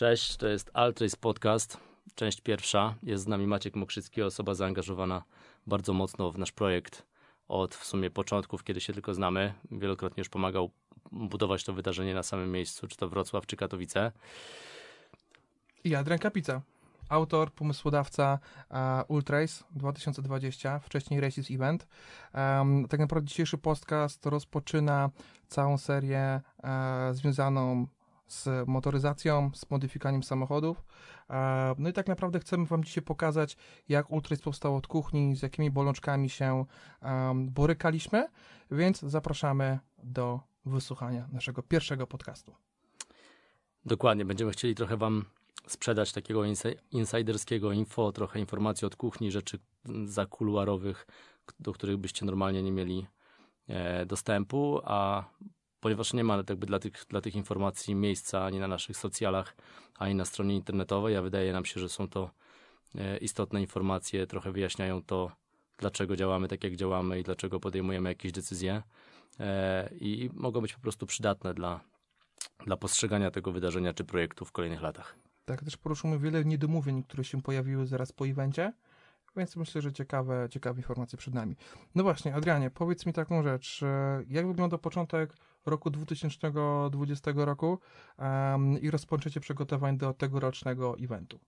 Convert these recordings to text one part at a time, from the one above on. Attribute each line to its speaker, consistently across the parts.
Speaker 1: Cześć, to jest Altrace Podcast, część pierwsza. Jest z nami Maciek Mokrzycki, osoba zaangażowana bardzo mocno w nasz projekt od w sumie początków, kiedy się tylko znamy. Wielokrotnie już pomagał budować to wydarzenie na samym miejscu, czy to Wrocław, czy Katowice.
Speaker 2: I Adrian Kapica, autor, pomysłodawca uh, Ultrace 2020, wcześniej Races Event. Um, tak naprawdę dzisiejszy podcast rozpoczyna całą serię uh, związaną z motoryzacją, z modyfikowaniem samochodów. E, no i tak naprawdę chcemy Wam dzisiaj pokazać, jak Ultrace powstał od kuchni, z jakimi bolączkami się borykaliśmy, więc zapraszamy do wysłuchania naszego pierwszego podcastu.
Speaker 1: Dokładnie, będziemy chcieli trochę Wam sprzedać takiego insiderskiego info, trochę informacji od kuchni, rzeczy zakuluarowych, do których byście normalnie nie mieli e, dostępu, a ponieważ nie ma jakby dla tych, dla tych informacji miejsca ani na naszych socjalach, ani na stronie internetowej, a wydaje nam się, że są to e, istotne informacje, trochę wyjaśniają to, dlaczego działamy tak, jak działamy i dlaczego podejmujemy jakieś decyzje e, i mogą być po prostu przydatne dla, dla postrzegania tego wydarzenia czy projektu w kolejnych latach.
Speaker 2: Tak, też poruszymy wiele niedomówień, które się pojawiły zaraz po evencie, więc myślę, że ciekawe, ciekawe informacje przed nami. No właśnie, Adrianie, powiedz mi taką rzecz. E, jak wygląda początek roku 2020 roku um, i rozpoczęcie przygotowań do tegorocznego eventu?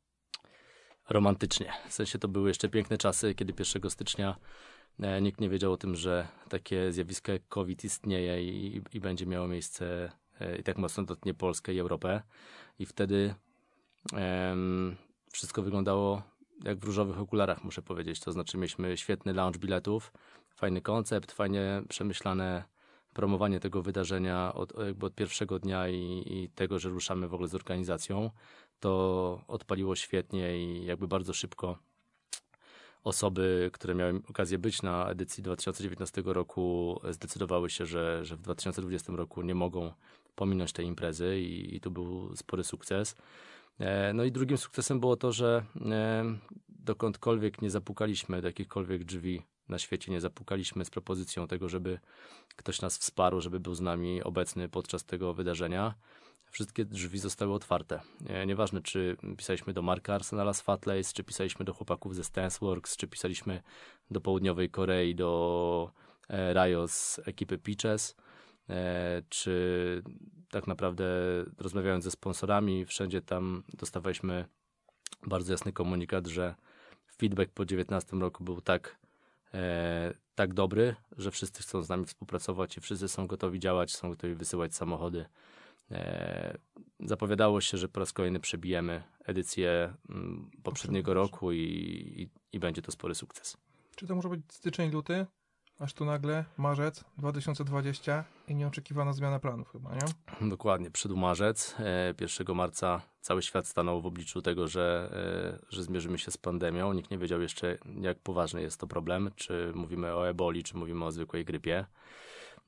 Speaker 1: Romantycznie. W sensie to były jeszcze piękne czasy, kiedy 1 stycznia e, nikt nie wiedział o tym, że takie zjawisko jak COVID istnieje i, i będzie miało miejsce e, i tak mocno dotknie Polskę i Europę. I wtedy wszystko wyglądało jak w różowych okularach, muszę powiedzieć. To znaczy, mieliśmy świetny launch biletów, fajny koncept, fajnie przemyślane promowanie tego wydarzenia od, jakby od pierwszego dnia i, i, tego, że ruszamy w ogóle z organizacją, to odpaliło świetnie i jakby bardzo szybko osoby, które miały okazję być na edycji 2019 roku, zdecydowały się, że, że w 2020 roku nie mogą pominąć tej imprezy i, i to był spory sukces. E, no i drugim sukcesem było to, że e, dokądkolwiek nie zapukaliśmy do jakichkolwiek drzwi na świecie, nie zapukaliśmy z propozycją tego, żeby ktoś nas wsparł, żeby był z nami obecny podczas tego wydarzenia. Wszystkie drzwi zostały otwarte. E, nieważne, czy pisaliśmy do Marka Arsenala z Fatlace, czy pisaliśmy do chłopaków ze Stanceworks, czy pisaliśmy do Południowej Korei, do Rayo z ekipy Peaches, czy tak naprawdę rozmawiając ze sponsorami, wszędzie tam dostawaliśmy bardzo jasny komunikat, że feedback po 19 roku był tak, e, tak dobry, że wszyscy chcą z nami współpracować i wszyscy są gotowi działać, są gotowi wysyłać samochody. E, zapowiadało się, że po raz kolejny przebijemy edycję mm, poprzedniego roku i, i, i będzie to spory sukces.
Speaker 2: Czy to może być styczeń, luty? Aż tu nagle marzec 2020 i nieoczekiwana zmiana planów chyba, nie?
Speaker 1: Dokładnie, przyszedł marzec. 1 e, marca cały świat stanął w obliczu tego, że, e, że zmierzymy się z pandemią. Nikt nie wiedział jeszcze, jak poważny jest to problem, czy mówimy o eboli, czy mówimy o zwykłej grypie.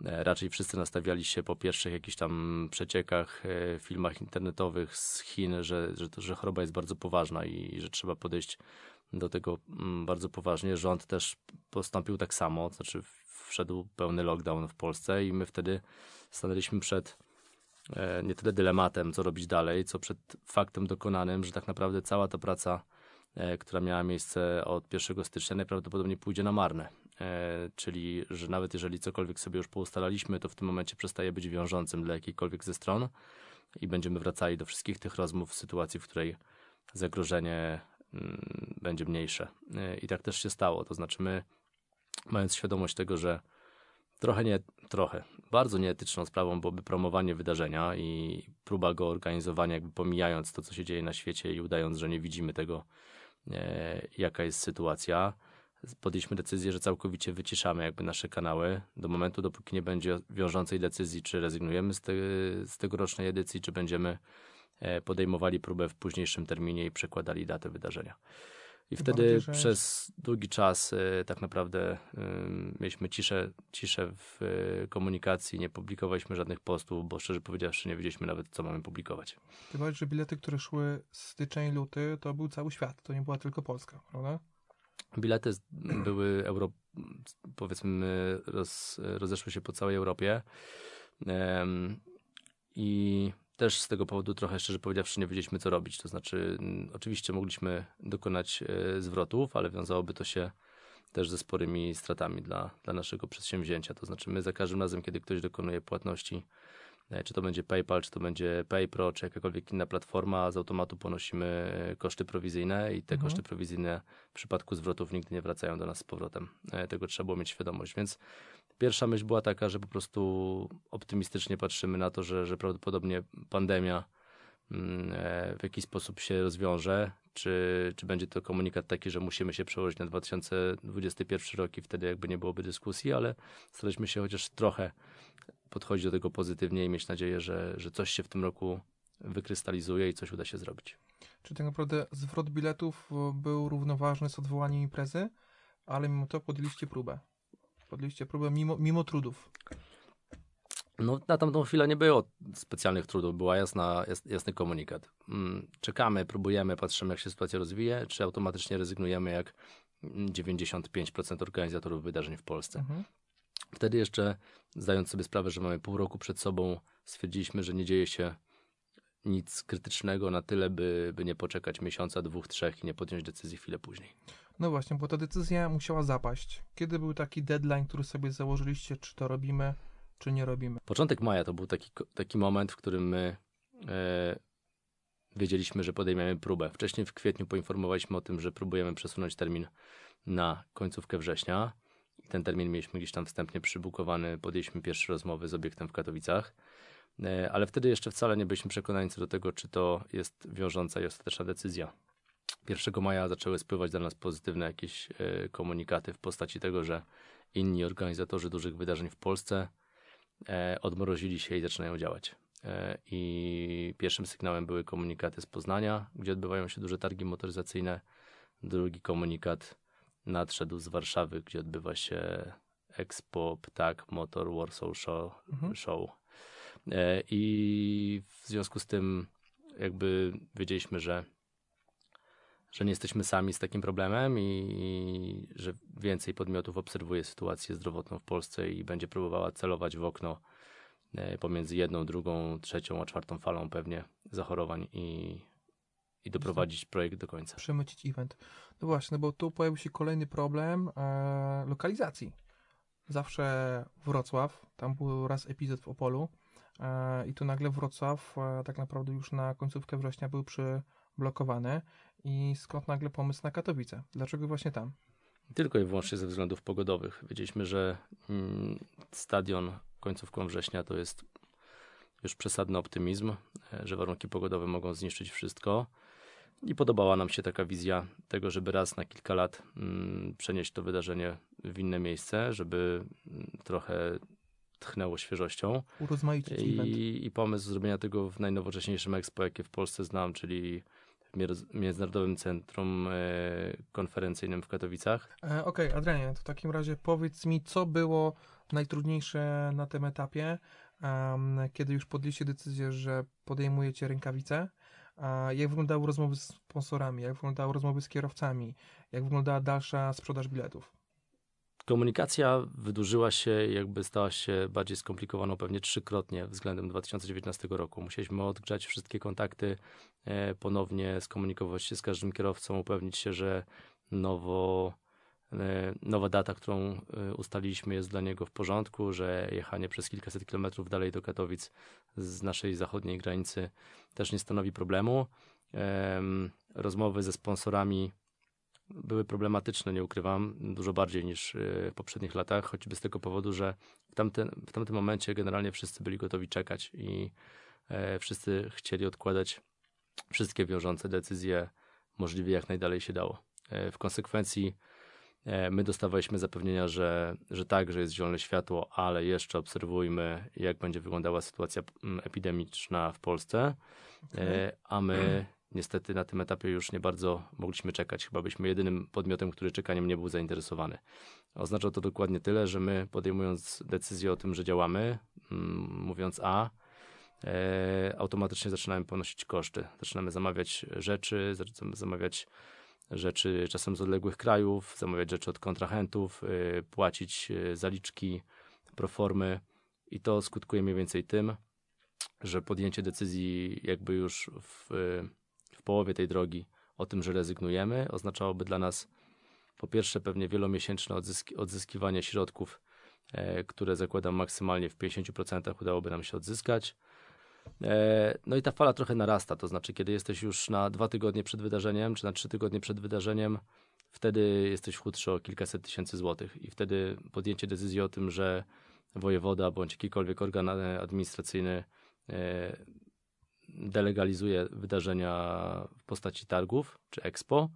Speaker 1: E, raczej wszyscy nastawiali się po pierwszych jakichś tam przeciekach, filmach internetowych z Chin, że, że, że choroba jest bardzo poważna i, i że trzeba podejść do tego mm, bardzo poważnie. Rząd też postąpił tak samo, znaczy wszedł pełny lockdown w Polsce i my wtedy stanęliśmy przed e, nie tyle dylematem, co robić dalej, co przed faktem dokonanym, że tak naprawdę cała ta praca, e, która miała miejsce od 1 stycznia, najprawdopodobniej pójdzie na marne. E, czyli, że nawet jeżeli cokolwiek sobie już poustalaliśmy, to w tym momencie przestaje być wiążącym dla jakiejkolwiek ze stron i będziemy wracali do wszystkich tych rozmów w sytuacji, w której zagrożenie będzie mniejsze. Y, I tak też się stało. To znaczy, my, mając świadomość tego, że trochę nie, trochę, bardzo nieetyczną sprawą byłoby promowanie wydarzenia i próba go organizowania, jakby pomijając to, co się dzieje na świecie i udając, że nie widzimy tego, e, jaka jest sytuacja. Podjęliśmy decyzję, że całkowicie wyciszamy jakby nasze kanały do momentu, dopóki nie będzie wiążącej decyzji, czy rezygnujemy z, te, z tegorocznej edycji, czy będziemy E, podejmowali próbę w późniejszym terminie i przekładali datę wydarzenia. I wtedy przez długi czas e, tak naprawdę mieliśmy ciszę, ciszę w e, komunikacji, nie publikowaliśmy żadnych postów, bo szczerze powiedziawszy nie wiedzieliśmy nawet, co mamy publikować.
Speaker 2: Ty że bilety, które szły styczeń, luty, to był cały świat, to nie była tylko Polska, prawda?
Speaker 1: Bilety były euro, powiedzmy, roz, rozeszły się po całej Europie. I też z tego powodu trochę szczerze powiedziawszy nie wiedzieliśmy co robić. To znaczy mm, oczywiście mogliśmy dokonać e, zwrotów, ale wiązałoby to się też ze sporymi stratami dla, dla naszego przedsięwzięcia. To znaczy my za każdym razem, kiedy ktoś dokonuje płatności, e, czy to będzie PayPal, czy to będzie PayPro, czy jakakolwiek inna platforma, z automatu ponosimy e, koszty prowizyjne i te
Speaker 2: Mhm.
Speaker 1: koszty prowizyjne w przypadku zwrotów nigdy nie wracają do nas z powrotem. Tego trzeba było mieć świadomość, więc pierwsza myśl była taka, że po prostu optymistycznie patrzymy na to, że, że prawdopodobnie pandemia mm, e, w jakiś sposób się rozwiąże, czy, czy będzie to komunikat taki, że musimy się przełożyć na 2021 rok i wtedy jakby nie byłoby dyskusji, ale staraliśmy się chociaż trochę podchodzić do tego pozytywnie i mieć nadzieję, że, że coś się w tym roku wykrystalizuje i coś uda się zrobić.
Speaker 2: Czy tak naprawdę zwrot biletów e, był równoważny z odwołaniem imprezy, ale mimo to podjęliście próbę. Podjęliście próbę mimo, mimo trudów.
Speaker 1: No, na tamtą chwilę nie było specjalnych trudów, była jasna, jas, jasny komunikat. Mm, Czekamy, próbujemy, patrzymy, jak się sytuacja rozwija, czy automatycznie rezygnujemy, jak mm, 95% organizatorów wydarzeń w Polsce.
Speaker 2: Mhm.
Speaker 1: Wtedy jeszcze, zdając sobie sprawę, że mamy pół roku przed sobą, stwierdziliśmy, że nie dzieje się nic krytycznego na tyle, by, by nie poczekać miesiąca, dwóch, trzech i nie podjąć decyzji chwilę później.
Speaker 2: No właśnie, bo ta decyzja musiała zapaść. Kiedy był taki deadline, który sobie założyliście, czy to robimy, czy nie robimy?
Speaker 1: Początek maja to był taki, taki moment, w którym my e, wiedzieliśmy, że podejmiemy próbę. Wcześniej w kwietniu poinformowaliśmy o tym, że próbujemy przesunąć termin na końcówkę września. Ten termin mieliśmy gdzieś tam wstępnie przybukowany. Podjęliśmy pierwsze rozmowy z obiektem w Katowicach. E, ale wtedy jeszcze wcale nie byliśmy przekonani co do tego, czy to jest wiążąca i ostateczna decyzja. 1 maja zaczęły spływać do nas pozytywne jakieś e, komunikaty w postaci tego, że inni organizatorzy dużych wydarzeń w Polsce e, odmrozili się i zaczynają działać. E, I pierwszym sygnałem były komunikaty z Poznania, gdzie odbywają się duże targi motoryzacyjne. Drugi komunikat nadszedł z Warszawy, gdzie odbywa się Expo Ptak Motor Warsaw Show.
Speaker 2: Mhm.
Speaker 1: show. I w związku z tym jakby wiedzieliśmy, że że nie jesteśmy sami z takim problemem i, i że więcej podmiotów obserwuje sytuację zdrowotną w Polsce i będzie próbowała celować w okno e, pomiędzy jedną, drugą, trzecią, a czwartą falą pewnie zachorowań i, i doprowadzić projekt do końca.
Speaker 2: Przemycić event. No właśnie, no bo tu pojawił się kolejny problem e, lokalizacji. Zawsze Wrocław, tam był raz epizod w Opolu e, i tu nagle Wrocław e, tak naprawdę już na końcówkę września był przyblokowany i skąd nagle pomysł na Katowice? Dlaczego właśnie tam?
Speaker 1: Tylko i wyłącznie ze względów pogodowych. Wiedzieliśmy, że mm, stadion końcówką września to jest już przesadny optymizm, e, że warunki pogodowe mogą zniszczyć wszystko. I podobała nam się taka wizja tego, żeby raz na kilka lat mm, przenieść to wydarzenie w inne miejsce, żeby mm, trochę tchnęło świeżością.
Speaker 2: Urozmaicić event.
Speaker 1: I, I pomysł zrobienia tego w najnowocześniejszym expo, jakie w Polsce znam, czyli Międzynarodowym Centrum e, Konferencyjnym w Katowicach.
Speaker 2: E, Okej, Adrianie, to w takim razie powiedz mi, co było najtrudniejsze na tym etapie, kiedy już podjęliście decyzję, że podejmujecie rękawice? Jak wyglądały rozmowy z sponsorami? Jak wyglądały rozmowy z kierowcami? Jak wyglądała dalsza sprzedaż biletów?
Speaker 1: Komunikacja wydłużyła się, jakby stała się bardziej skomplikowaną pewnie trzykrotnie względem 2019 roku. Musieliśmy odgrzać wszystkie kontakty, e, ponownie skomunikować się z każdym kierowcą, upewnić się, że nowo, e, nowa data, którą e, ustaliliśmy jest dla niego w porządku, że jechanie przez kilkaset kilometrów dalej do Katowic z naszej zachodniej granicy też nie stanowi problemu. Em, Rozmowy ze sponsorami były problematyczne, nie ukrywam, dużo bardziej niż y, w poprzednich latach, choćby z tego powodu, że w tamtym, w tamtym momencie generalnie wszyscy byli gotowi czekać i e, wszyscy chcieli odkładać wszystkie wiążące decyzje możliwie jak najdalej się dało. E, w konsekwencji e, my dostawaliśmy zapewnienia, że, że tak, że jest zielone światło, ale jeszcze obserwujmy, jak będzie wyglądała sytuacja epidemiczna w Polsce. E, a my niestety na tym etapie już nie bardzo mogliśmy czekać. Chyba byliśmy jedynym podmiotem, który czekaniem nie był zainteresowany. Oznacza to dokładnie tyle, że my podejmując decyzję o tym, że działamy, mm, mówiąc A, e, automatycznie zaczynamy ponosić koszty. Zaczynamy zamawiać rzeczy, zaczynamy zamawiać rzeczy czasem z odległych krajów, zamawiać rzeczy od kontrahentów, y, płacić y, zaliczki, proformy i to skutkuje mniej więcej tym, że podjęcie decyzji jakby już w połowie tej drogi o tym, że rezygnujemy, oznaczałoby dla nas po pierwsze pewnie wielomiesięczne odzyski, odzyskiwanie środków, e, które zakładam maksymalnie w 50% udałoby nam się odzyskać. E, no i ta fala trochę narasta, to znaczy kiedy jesteś już na dwa tygodnie przed wydarzeniem, czy na trzy tygodnie przed wydarzeniem, wtedy jesteś chudszy o kilkaset tysięcy złotych i wtedy podjęcie decyzji o tym, że wojewoda bądź jakikolwiek organ e, administracyjny e, delegalizuje wydarzenia w postaci targów czy expo,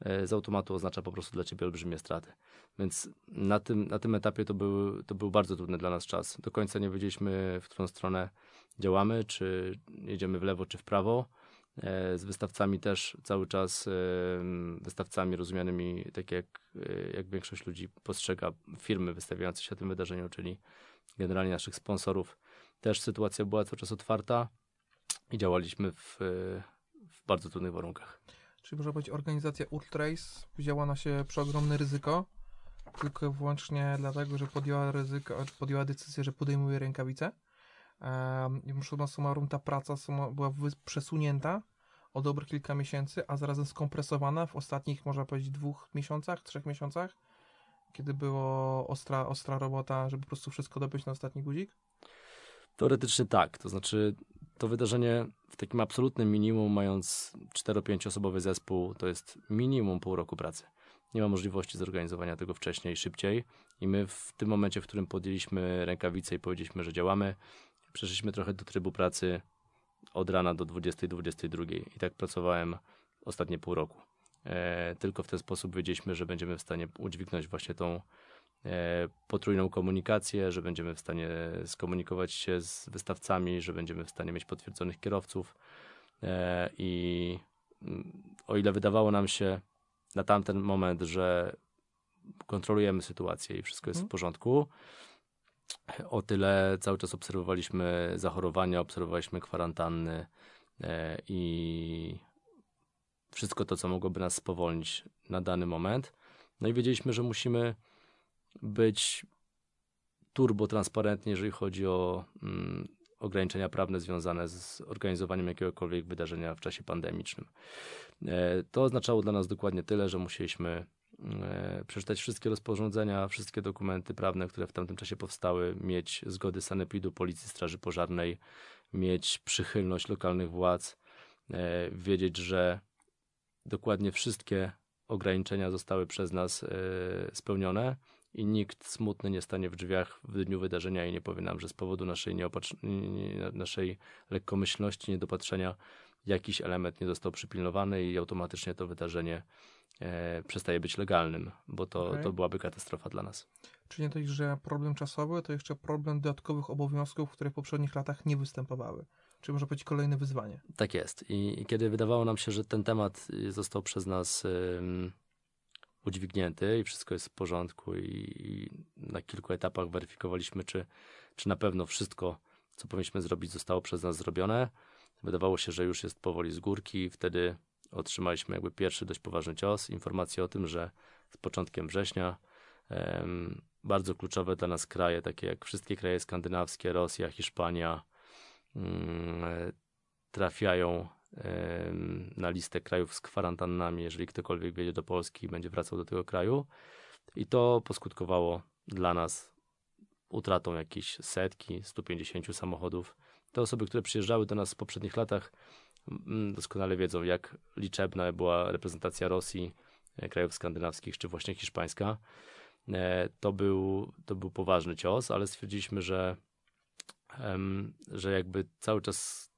Speaker 1: e, z automatu oznacza po prostu dla ciebie olbrzymie straty. Więc na tym, na tym etapie to był, to był bardzo trudny dla nas czas. Do końca nie wiedzieliśmy, w którą stronę działamy, czy jedziemy w lewo, czy w prawo. E, z wystawcami też cały czas, e, wystawcami rozumianymi tak jak, jak większość ludzi postrzega firmy wystawiające się na tym wydarzeniu, czyli generalnie naszych sponsorów. Też sytuacja była cały czas otwarta i działaliśmy w, w bardzo trudnych warunkach.
Speaker 2: Czyli można powiedzieć, organizacja Ultrace wzięła na się przeogromne ryzyko, tylko i wyłącznie dlatego, że podjęła ryzyko, podjęła decyzję, że podejmuje rękawice. Um, I summa summarum ta praca była przesunięta o dobrych kilka miesięcy, a zarazem skompresowana w ostatnich, można powiedzieć, dwóch miesiącach, trzech miesiącach, kiedy było ostra, ostra robota, żeby po prostu wszystko dobyć na ostatni guzik?
Speaker 1: Teoretycznie tak. To znaczy, to wydarzenie w takim absolutnym minimum, mając 4-5 osobowy zespół, to jest minimum pół roku pracy. Nie ma możliwości zorganizowania tego wcześniej, szybciej. I my w tym momencie, w którym podjęliśmy rękawice i powiedzieliśmy, że działamy, przeszliśmy trochę do trybu pracy od rana do 20-22. I tak pracowałem ostatnie pół roku. E, tylko w ten sposób wiedzieliśmy, że będziemy w stanie udźwignąć właśnie tą potrójną komunikację, że będziemy w stanie skomunikować się z wystawcami, że będziemy w stanie mieć potwierdzonych kierowców. E, I mm, o ile wydawało nam się na tamten moment, że kontrolujemy sytuację i wszystko jest w mhm. porządku, o tyle cały czas obserwowaliśmy zachorowania, obserwowaliśmy kwarantanny e, i wszystko to, co mogłoby nas spowolnić na dany moment. No i wiedzieliśmy, że musimy być turbo transparentni, jeżeli chodzi o mm, ograniczenia prawne związane z organizowaniem jakiegokolwiek wydarzenia w czasie pandemicznym. E, to oznaczało dla nas dokładnie tyle, że musieliśmy e, przeczytać wszystkie rozporządzenia, wszystkie dokumenty prawne, które w tamtym czasie powstały, mieć zgody sanepidu, policji, straży pożarnej, mieć przychylność lokalnych władz, e, wiedzieć, że dokładnie wszystkie ograniczenia zostały przez nas spełnione i nikt smutny nie stanie w drzwiach w dniu wydarzenia i nie powie nam, że z powodu naszej, nieopatr- naszej lekkomyślności, niedopatrzenia jakiś element nie został przypilnowany i automatycznie to wydarzenie e, przestaje być legalnym, bo to, okay. to byłaby katastrofa dla nas.
Speaker 2: Czyli nie dość, że problem czasowy, to jeszcze problem dodatkowych obowiązków, które w poprzednich latach nie występowały. Czy może być kolejne wyzwanie?
Speaker 1: Tak jest. I, I, kiedy wydawało nam się, że ten temat został przez nas udźwignięty i wszystko jest w porządku i, i na kilku etapach weryfikowaliśmy, czy, czy na pewno wszystko, co powinniśmy zrobić, zostało przez nas zrobione. Wydawało się, że już jest powoli z górki wtedy otrzymaliśmy jakby pierwszy dość poważny cios, informację o tym, że z początkiem września em, bardzo kluczowe dla nas kraje, takie jak wszystkie kraje skandynawskie, Rosja, Hiszpania, mm, trafiają na listę krajów z kwarantannami, jeżeli ktokolwiek wjedzie do Polski i będzie wracał do tego kraju. I to poskutkowało dla nas utratą jakiejś setki, 150 samochodów. Te osoby, które przyjeżdżały do nas w poprzednich latach, doskonale wiedzą, jak liczebna była reprezentacja Rosji, e, krajów skandynawskich, czy właśnie hiszpańska. E, to był, to był poważny cios, ale stwierdziliśmy, że, że jakby cały czas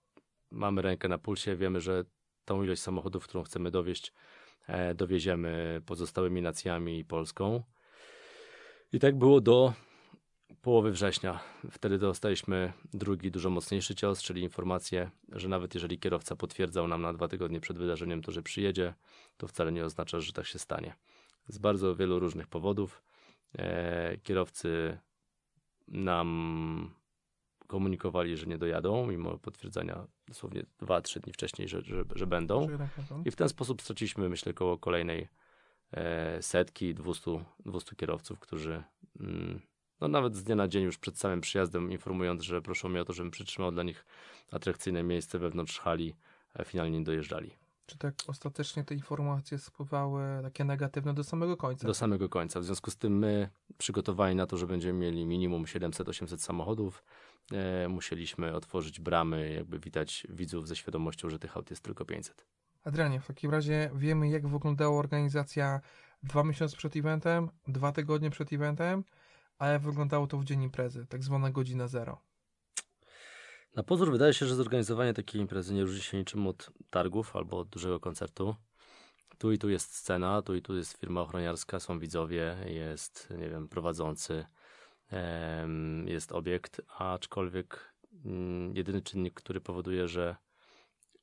Speaker 1: mamy rękę na pulsie, wiemy, że tą ilość samochodów, którą chcemy dowieść, e, dowieziemy pozostałymi nacjami i Polską. I tak było do połowy września. Wtedy dostaliśmy drugi, dużo mocniejszy cios, czyli informację, że nawet jeżeli kierowca potwierdzał nam na dwa tygodnie przed wydarzeniem to, że przyjedzie, to wcale nie oznacza, że tak się stanie. Z bardzo wielu różnych powodów e, kierowcy nam komunikowali, że nie dojadą, mimo potwierdzenia dosłownie 2-3 dni wcześniej, że, że, że będą. I w ten sposób straciliśmy, myślę, koło kolejnej e, setki, 200, 200 kierowców, którzy mm, no nawet z dnia na dzień już przed samym przyjazdem informując, że proszą mnie o to, żebym przytrzymał dla nich atrakcyjne miejsce wewnątrz hali, finalnie nie dojeżdżali.
Speaker 2: Czy tak ostatecznie te informacje spływały takie negatywne do samego końca?
Speaker 1: Do samego końca. W związku z tym my przygotowani na to, że będziemy mieli minimum 700-800 samochodów, musieliśmy otworzyć bramy, jakby witać widzów ze świadomością, że tych aut jest tylko 500.
Speaker 2: Adrianie, w takim razie wiemy, jak wyglądała organizacja dwa miesiące przed eventem, dwa tygodnie przed eventem, a jak wyglądało to w dzień imprezy, tak zwana godzina zero.
Speaker 1: Na pozór wydaje się, że zorganizowanie takiej imprezy nie różni się niczym od targów albo od dużego koncertu. Tu i tu jest scena, tu i tu jest firma ochroniarska, są widzowie, jest, nie wiem, prowadzący, jest obiekt, aczkolwiek mm, jedyny czynnik, który powoduje, że,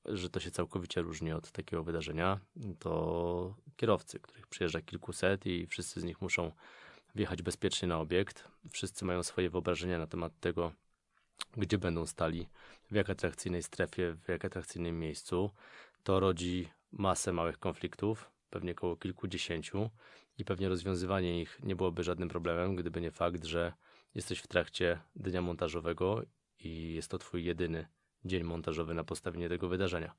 Speaker 1: że to się całkowicie różni od takiego wydarzenia, to kierowcy, których przyjeżdża kilkuset i wszyscy z nich muszą wjechać bezpiecznie na obiekt. Wszyscy mają swoje wyobrażenia na temat tego, gdzie będą stali, w jak atrakcyjnej strefie, w jak atrakcyjnym miejscu. To rodzi masę małych konfliktów, pewnie około kilkudziesięciu i pewnie rozwiązywanie ich nie byłoby żadnym problemem, gdyby nie fakt, że jesteś w trakcie dnia montażowego i jest to twój jedyny dzień montażowy na postawienie tego wydarzenia.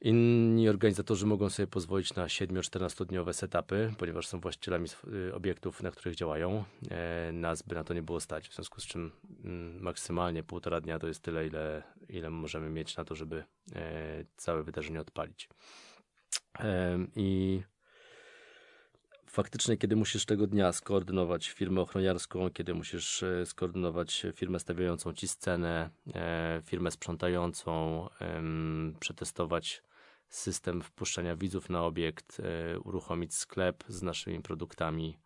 Speaker 1: Inni organizatorzy mogą sobie pozwolić na 7-14 dniowe setupy, ponieważ są właścicielami y, obiektów, na których działają. E, nas by na to nie było stać, w związku z czym mm, maksymalnie półtora dnia to jest tyle, ile, ile możemy mieć na to, żeby e, całe wydarzenie odpalić. Em, I faktycznie, kiedy musisz tego dnia skoordynować firmę ochroniarską, kiedy musisz e, skoordynować firmę stawiającą ci scenę, e, firmę sprzątającą, przetestować system wpuszczania widzów na obiekt, e, uruchomić sklep z naszymi produktami,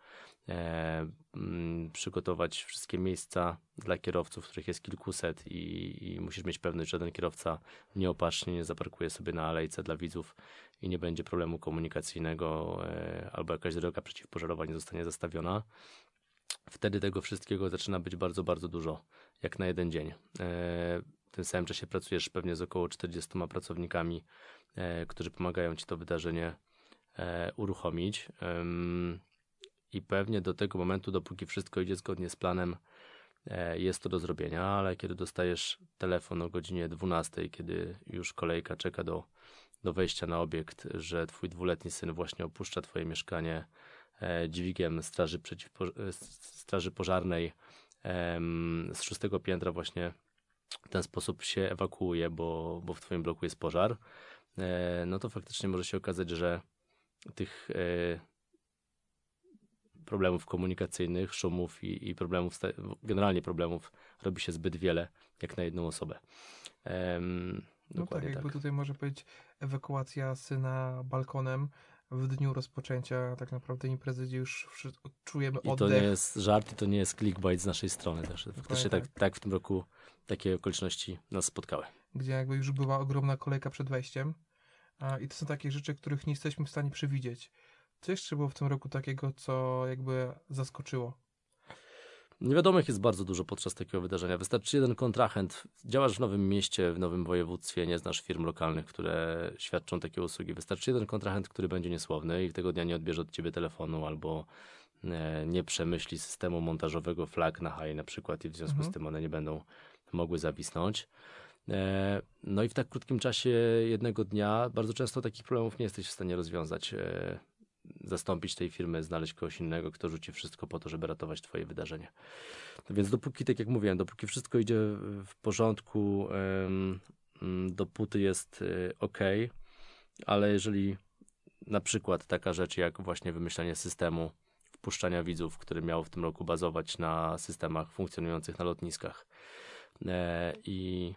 Speaker 1: mm, przygotować wszystkie miejsca dla kierowców, których jest kilkuset i, i musisz mieć pewność, że ten kierowca nieopatrznie nie zaparkuje sobie na alejce dla widzów i nie będzie problemu komunikacyjnego e, albo jakaś droga przeciwpożarowa nie zostanie zastawiona. Wtedy tego wszystkiego zaczyna być bardzo, bardzo dużo, jak na jeden dzień. E, w tym samym czasie pracujesz pewnie z około 40 pracownikami, e, którzy pomagają ci to wydarzenie uruchomić. I pewnie do tego momentu, dopóki wszystko idzie zgodnie z planem, jest to do zrobienia, ale kiedy dostajesz telefon o godzinie 12, kiedy już kolejka czeka do, do wejścia na obiekt, że twój dwuletni syn właśnie opuszcza twoje mieszkanie e, dźwigiem straży, przeciwpo, e, straży pożarnej z szóstego piętra właśnie w ten sposób się ewakuuje, bo, bo w twoim bloku jest pożar, e, no to faktycznie może się okazać, że tych problemów komunikacyjnych, szumów i, i problemów, generalnie problemów robi się zbyt wiele, jak na jedną osobę.
Speaker 2: No tak, jakby
Speaker 1: tak.
Speaker 2: tutaj może być ewakuacja syna balkonem w dniu rozpoczęcia tak naprawdę imprezy, gdzie już czujemy
Speaker 1: I to
Speaker 2: oddech.
Speaker 1: nie jest żart, i to nie jest clickbait z naszej strony też. Faktycznie tak,
Speaker 2: tak.
Speaker 1: tak w tym roku takie okoliczności nas spotkały.
Speaker 2: gdzie jakby już była ogromna kolejka przed wejściem. A, I to są takie rzeczy, których nie jesteśmy w stanie przewidzieć. Co jeszcze było w tym roku takiego, co jakby zaskoczyło?
Speaker 1: Niewiadomych jest bardzo dużo podczas takiego wydarzenia. Wystarczy jeden kontrahent. Działasz w nowym mieście, w nowym województwie, nie znasz firm lokalnych, które świadczą takie usługi. Wystarczy jeden kontrahent, który będzie niesłowny i tego dnia nie odbierze od ciebie telefonu albo e, nie przemyśli systemu montażowego flag na high na przykład i w związku
Speaker 2: Mhm.
Speaker 1: z tym one nie będą mogły zawisnąć. E, No i w tak krótkim czasie jednego dnia bardzo często takich problemów nie jesteś w stanie rozwiązać. Zastąpić tej firmy, znaleźć kogoś innego, kto rzuci wszystko po to, żeby ratować twoje wydarzenie. No więc dopóki, tak jak mówiłem, dopóki wszystko idzie w porządku, mm, dopóty jest ok, ale jeżeli na przykład taka rzecz jak właśnie wymyślanie systemu wpuszczania widzów, który miał w tym roku bazować na systemach funkcjonujących na lotniskach e, i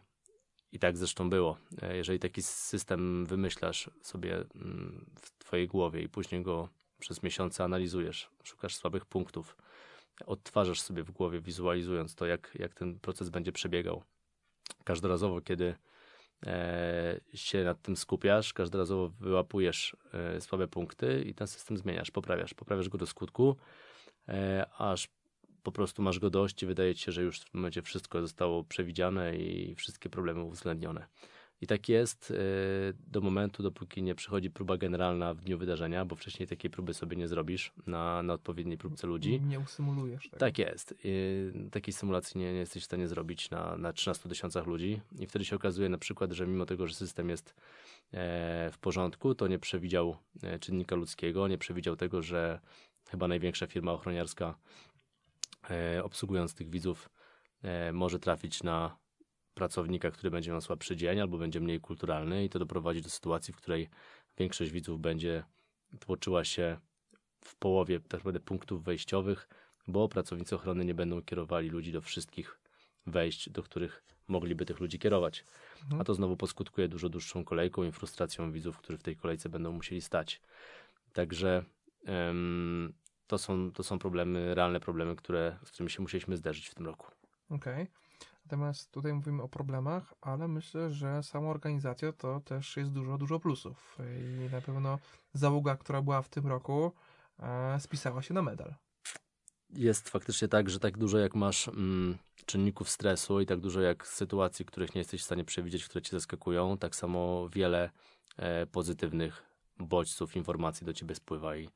Speaker 1: i tak zresztą było. E, Jeżeli taki system wymyślasz sobie mm, w twojej głowie i później go przez miesiące analizujesz, szukasz słabych punktów, odtwarzasz sobie w głowie, wizualizując to, jak, jak ten proces będzie przebiegał. Każdorazowo, kiedy e, się nad tym skupiasz, każdorazowo wyłapujesz e, słabe punkty i ten system zmieniasz, poprawiasz, poprawiasz go do skutku, e, aż po prostu masz go dość i wydaje ci się, że już w tym momencie wszystko zostało przewidziane i wszystkie problemy uwzględnione. I tak jest y, do momentu, dopóki nie przychodzi próba generalna w dniu wydarzenia, bo wcześniej takiej próby sobie nie zrobisz na, na odpowiedniej próbce ludzi.
Speaker 2: Nie usymulujesz tego.
Speaker 1: Tak jest. Y, takiej symulacji nie, nie jesteś w stanie zrobić na, na 13 tysiącach ludzi. I wtedy się okazuje na przykład, że mimo tego, że system jest e, w porządku, to nie przewidział e, czynnika ludzkiego, nie przewidział tego, że chyba największa firma ochroniarska e, obsługując tych widzów może trafić na pracownika, który będzie miał słabszy dzień albo będzie mniej kulturalny i to doprowadzi do sytuacji, w której większość widzów będzie tłoczyła się w połowie tak naprawdę punktów wejściowych, bo pracownicy ochrony nie będą kierowali ludzi do wszystkich wejść, do których mogliby tych ludzi kierować.
Speaker 2: Mhm.
Speaker 1: A to znowu poskutkuje dużo dłuższą kolejką i frustracją widzów, którzy w tej kolejce będą musieli stać. Także em, to, są, to są problemy, realne problemy, które, z którymi się musieliśmy zderzyć w tym roku.
Speaker 2: Okej. Natomiast tutaj mówimy o problemach, ale myślę, że sama organizacja to też jest dużo, dużo plusów. I na pewno załoga, która była w tym roku, e, spisała się na medal.
Speaker 1: jest faktycznie tak, że tak dużo jak masz mm, czynników stresu i tak dużo jak sytuacji, których nie jesteś w stanie przewidzieć, które cię zaskakują, tak samo wiele e, pozytywnych bodźców, informacji do ciebie spływa i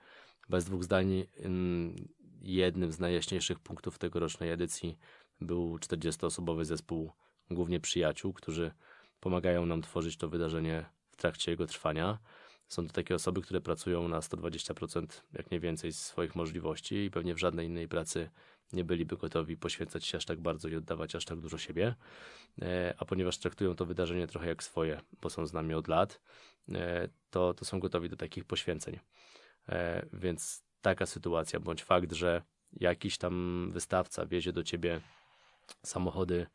Speaker 1: bez dwóch zdań mm, jednym z najjaśniejszych punktów tegorocznej edycji był 40-osobowy zespół głównie przyjaciół, którzy pomagają nam tworzyć to wydarzenie w trakcie jego trwania. Są to takie osoby, które pracują na 120%, jak nie więcej, swoich możliwości i pewnie w żadnej innej pracy nie byliby gotowi poświęcać się aż tak bardzo i oddawać aż tak dużo siebie. E, A ponieważ traktują to wydarzenie trochę jak swoje, bo są z nami od lat, e, to, to są gotowi do takich poświęceń. E, Więc taka sytuacja, bądź fakt, że jakiś tam wystawca wiezie do ciebie samochody,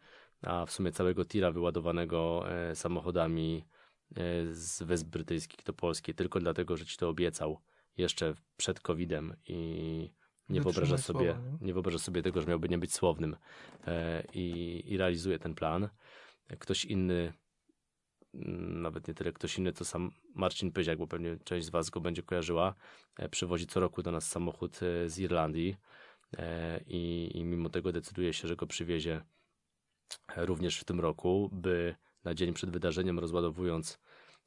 Speaker 1: a w sumie całego tira wyładowanego e, samochodami e, z Wysp Brytyjskich do Polski, tylko dlatego, że ci to obiecał jeszcze przed COVID-em i nie wyobraża sobie,
Speaker 2: słowa, nie?
Speaker 1: nie wyobraża sobie tego, że miałby nie być słownym e, i, i realizuje ten plan. Ktoś inny, mm, nawet nie tyle ktoś inny, to sam Marcin Pyziak, bo pewnie część z Was go będzie kojarzyła, przywozi co roku do nas samochód z Irlandii i, i mimo tego decyduje się, że go przywiezie e, również w tym roku, by na dzień przed wydarzeniem, rozładowując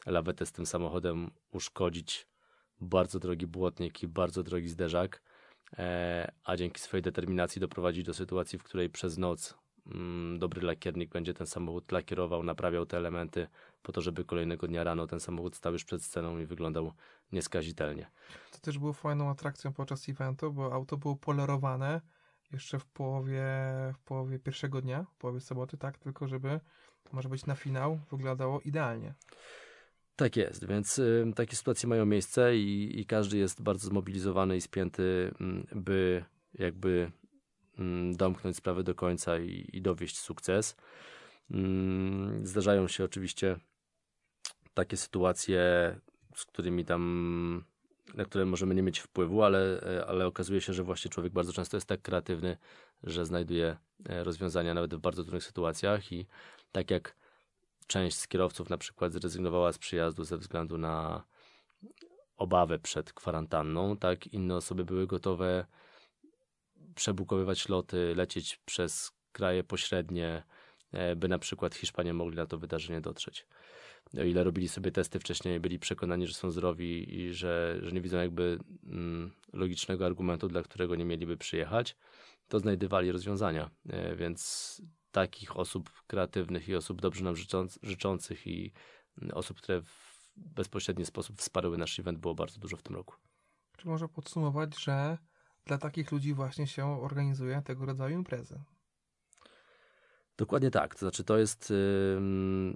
Speaker 1: lawetę z tym samochodem, uszkodzić bardzo drogi błotnik i bardzo drogi zderzak, e, a dzięki swojej determinacji doprowadzić do sytuacji, w której przez noc mm, dobry lakiernik będzie ten samochód lakierował, naprawiał te elementy po to, żeby kolejnego dnia rano ten samochód stał już przed sceną i wyglądał nieskazitelnie.
Speaker 2: To też było fajną atrakcją podczas eventu, bo auto było polerowane jeszcze w połowie, w połowie pierwszego dnia, w połowie soboty, tak, tylko żeby może być na finał wyglądało idealnie.
Speaker 1: Tak jest, więc y, takie sytuacje mają miejsce i, i każdy jest bardzo zmobilizowany i spięty, mm, by jakby mm, domknąć sprawę do końca i, i dowieść sukces. Mm, Zdarzają się oczywiście takie sytuacje, z którymi tam, na które możemy nie mieć wpływu, ale, e, ale okazuje się, że właśnie człowiek bardzo często jest tak kreatywny, że znajduje e, rozwiązania nawet w bardzo trudnych sytuacjach i tak jak część z kierowców na przykład zrezygnowała z przyjazdu ze względu na obawę przed kwarantanną, tak inne osoby były gotowe przebukowywać loty, lecieć przez kraje pośrednie, by na przykład Hiszpanie mogli na to wydarzenie dotrzeć. O ile robili sobie testy wcześniej, byli przekonani, że są zdrowi i że, że nie widzą jakby mm, logicznego argumentu, dla którego nie mieliby przyjechać, to znajdywali rozwiązania. E, Więc takich osób kreatywnych i osób dobrze nam życząc, życzących i mm, osób, które w bezpośredni sposób wsparły nasz event było bardzo dużo w tym roku.
Speaker 2: Czy można podsumować, że dla takich ludzi właśnie się organizuje tego rodzaju imprezy?
Speaker 1: Dokładnie tak. To znaczy, to jest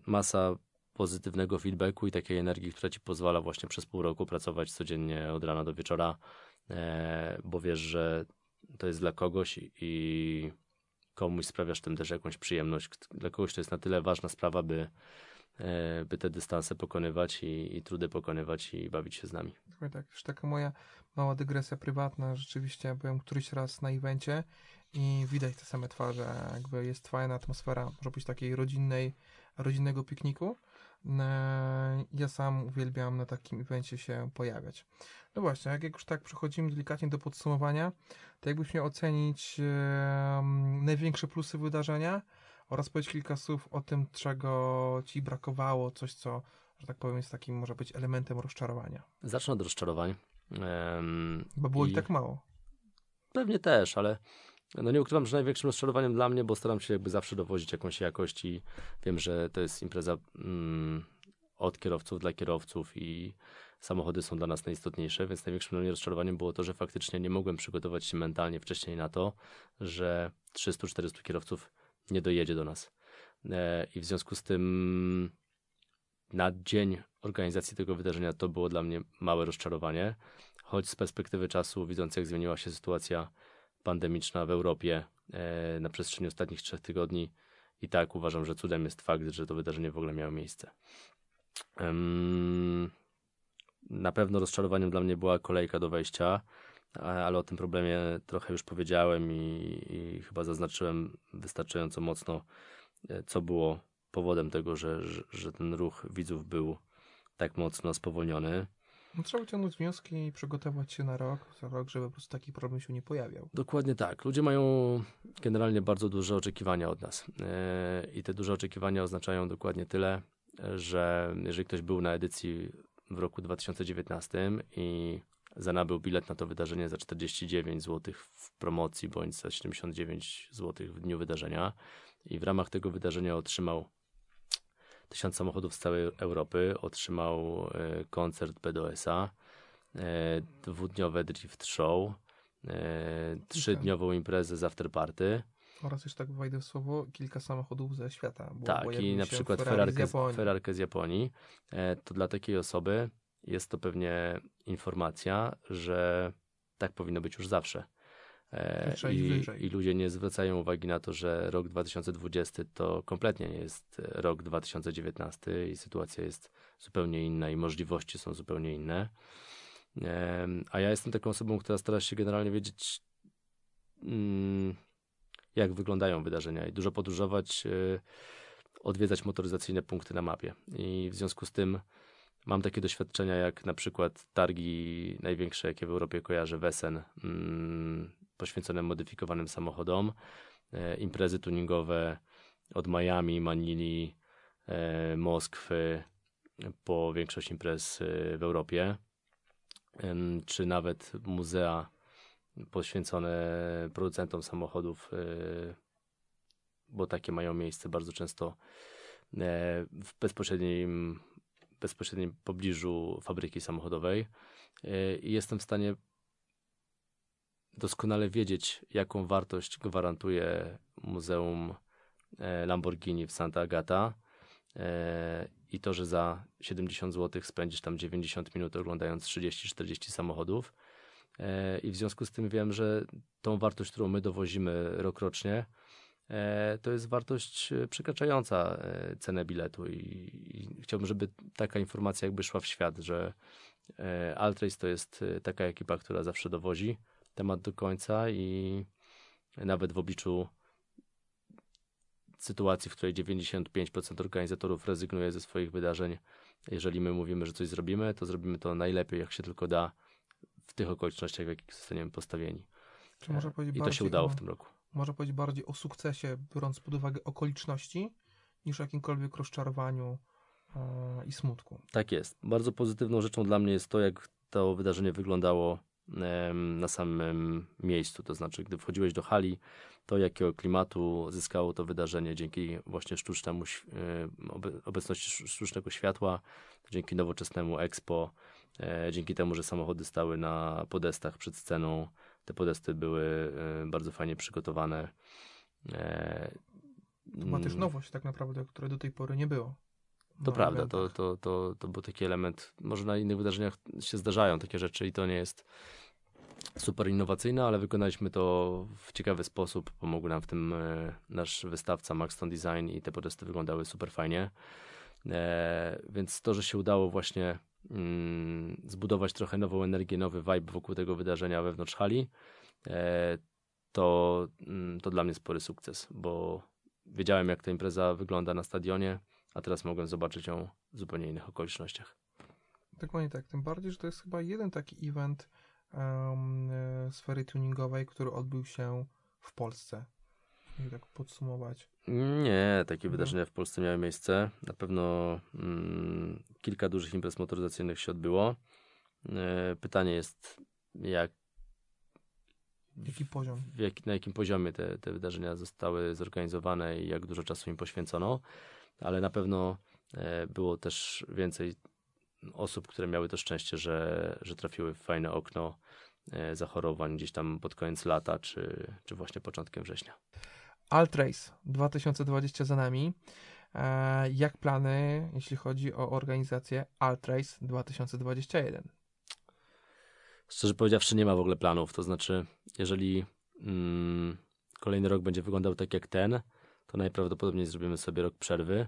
Speaker 1: masa pozytywnego feedbacku i takiej energii, która ci pozwala właśnie przez pół roku pracować codziennie od rana do wieczora, e, bo wiesz, że to jest dla kogoś i, komuś sprawiasz tym też jakąś przyjemność. Dla kogoś to jest na tyle ważna sprawa, by, e, by te dystanse pokonywać i, i trudy pokonywać i bawić się z nami.
Speaker 2: Tak, już taka moja mała dygresja prywatna. Rzeczywiście byłem któryś raz na evencie i widać te same twarze. Jakby jest fajna atmosfera, może być takiej rodzinnej, rodzinnego pikniku. E, Ja sam uwielbiam na takim evencie się pojawiać. No właśnie, jak już tak przechodzimy delikatnie do podsumowania, to jakbyś miał ocenić największe plusy wydarzenia oraz powiedz kilka słów o tym, czego ci brakowało, coś, co, że tak powiem, jest takim, może być elementem rozczarowania.
Speaker 1: Zacznę od rozczarowań.
Speaker 2: Bo było
Speaker 1: I-
Speaker 2: ich tak mało.
Speaker 1: Pewnie też, ale no nie ukrywam, że największym rozczarowaniem dla mnie, bo staram się jakby zawsze dowozić jakąś jakość i wiem, że to jest impreza mm, od kierowców dla kierowców i samochody są dla nas najistotniejsze, więc największym dla mnie rozczarowaniem było to, że faktycznie nie mogłem przygotować się mentalnie wcześniej na to, że 300-400 kierowców nie dojedzie do nas. E, I w związku z tym na dzień organizacji tego wydarzenia to było dla mnie małe rozczarowanie, choć z perspektywy czasu, widząc jak zmieniła się sytuacja pandemiczna w Europie e, na przestrzeni ostatnich trzech tygodni, i tak uważam, że cudem jest fakt, że to wydarzenie w ogóle miało miejsce. Na pewno rozczarowaniem dla mnie była kolejka do wejścia, ale o tym problemie trochę już powiedziałem i, i chyba zaznaczyłem wystarczająco mocno, e, co było powodem tego, że, że, że ten ruch widzów był tak mocno spowolniony.
Speaker 2: No, trzeba wyciągnąć wnioski i przygotować się na rok, za rok, żeby po prostu taki problem się nie pojawiał.
Speaker 1: Dokładnie tak. Ludzie mają generalnie bardzo duże oczekiwania od nas. E, I te duże oczekiwania oznaczają dokładnie tyle, że jeżeli ktoś był na edycji w roku 2019 i zanabył bilet na to wydarzenie za 49 zł w promocji bądź za 79 zł w dniu wydarzenia i w ramach tego wydarzenia otrzymał tysiąc samochodów z całej Europy, otrzymał e, koncert BDS-a, e, dwudniowe drift show, e, trzydniową imprezę z afterparty.
Speaker 2: Oraz jeszcze tak wejdę w słowo, kilka samochodów ze świata.
Speaker 1: Tak, i na przykład Ferrarkę z,
Speaker 2: Japonii.
Speaker 1: Ferrarkę z Japonii. To dla takiej osoby jest to pewnie informacja, że tak powinno być już zawsze. E, i. I ludzie nie zwracają uwagi na to, że rok 2020 to kompletnie nie jest rok 2019 i sytuacja jest zupełnie inna i możliwości są zupełnie inne. A ja jestem taką osobą, która stara się generalnie wiedzieć, mm, jak wyglądają wydarzenia i dużo podróżować, y, odwiedzać motoryzacyjne punkty na mapie. I w związku z tym mam takie doświadczenia, jak na przykład targi największe, jakie w Europie kojarzę, Wesen, mm, poświęcone modyfikowanym samochodom, e, imprezy tuningowe od Miami, Manili, e, Moskwy, po większość imprez e, w Europie, czy nawet muzea poświęcone producentom samochodów, bo takie mają miejsce bardzo często w bezpośrednim, bezpośrednim pobliżu fabryki samochodowej. I jestem w stanie doskonale wiedzieć, jaką wartość gwarantuje Muzeum e, Lamborghini w Santa Agata. E, I to, że za 70 zł spędzisz tam 90 minut oglądając 30-40 samochodów. E, I w związku z tym wiem, że tą wartość, którą my dowozimy rokrocznie, to jest wartość przekraczająca cenę biletu. I, I chciałbym, żeby taka informacja jakby szła w świat, że Altrace to jest taka ekipa, która zawsze dowozi temat do końca i nawet w obliczu sytuacji, w której 95% organizatorów rezygnuje ze swoich wydarzeń, jeżeli my mówimy, że coś zrobimy, to zrobimy to najlepiej, jak się tylko da, w tych okolicznościach, w jakich zostaniemy postawieni.
Speaker 2: Czy można powiedzieć
Speaker 1: I to
Speaker 2: bardziej
Speaker 1: się udało
Speaker 2: o,
Speaker 1: w tym roku.
Speaker 2: Można powiedzieć bardziej o sukcesie, biorąc pod uwagę okoliczności, niż o jakimkolwiek rozczarowaniu e, i smutku.
Speaker 1: Tak jest. Bardzo pozytywną rzeczą dla mnie jest to, jak to wydarzenie wyglądało na samym miejscu. To znaczy, gdy wchodziłeś do hali, to jakiego klimatu zyskało to wydarzenie dzięki właśnie sztucznemu, obecności sz- sztucznego światła, dzięki nowoczesnemu expo, e, dzięki temu, że samochody stały na podestach przed sceną. Te podesty były bardzo fajnie przygotowane. E,
Speaker 2: To była też
Speaker 1: mm,
Speaker 2: nowość tak naprawdę, której do tej pory nie było.
Speaker 1: To
Speaker 2: na
Speaker 1: prawda, to, to, to, to był taki element, może na innych wydarzeniach się zdarzają takie rzeczy i to nie jest super innowacyjne, ale wykonaliśmy to w ciekawy sposób. Pomógł nam w tym e, nasz wystawca Maxton Design i te podesty wyglądały super fajnie. E, więc to, że się udało właśnie mm, zbudować trochę nową energię, nowy vibe wokół tego wydarzenia wewnątrz hali, e, to, mm, to dla mnie spory sukces, bo wiedziałem, jak ta impreza wygląda na stadionie, a teraz mogłem zobaczyć ją w zupełnie innych okolicznościach.
Speaker 2: Dokładnie tak. Tym bardziej, że to jest chyba jeden taki event um, sfery tuningowej, który odbył się w Polsce. I tak podsumować.
Speaker 1: Nie, takie
Speaker 2: Mhm.
Speaker 1: wydarzenia w Polsce miały miejsce. Na pewno mm, kilka dużych imprez motoryzacyjnych się odbyło. E, pytanie jest, jak,
Speaker 2: Jaki poziom?
Speaker 1: jak, na jakim poziomie te, te wydarzenia zostały zorganizowane i jak dużo czasu im poświęcono, ale na pewno e, było też więcej osób, które miały to szczęście, że, że trafiły w fajne okno e, zachorowań gdzieś tam pod koniec lata, czy, czy właśnie początkiem września.
Speaker 2: Altrace 2020 za nami. E, jak plany, jeśli chodzi o organizację Altrace 2021?
Speaker 1: Szczerze powiedziawszy, nie ma w ogóle planów. To znaczy, jeżeli mm, kolejny rok będzie wyglądał tak jak ten, to najprawdopodobniej zrobimy sobie rok przerwy,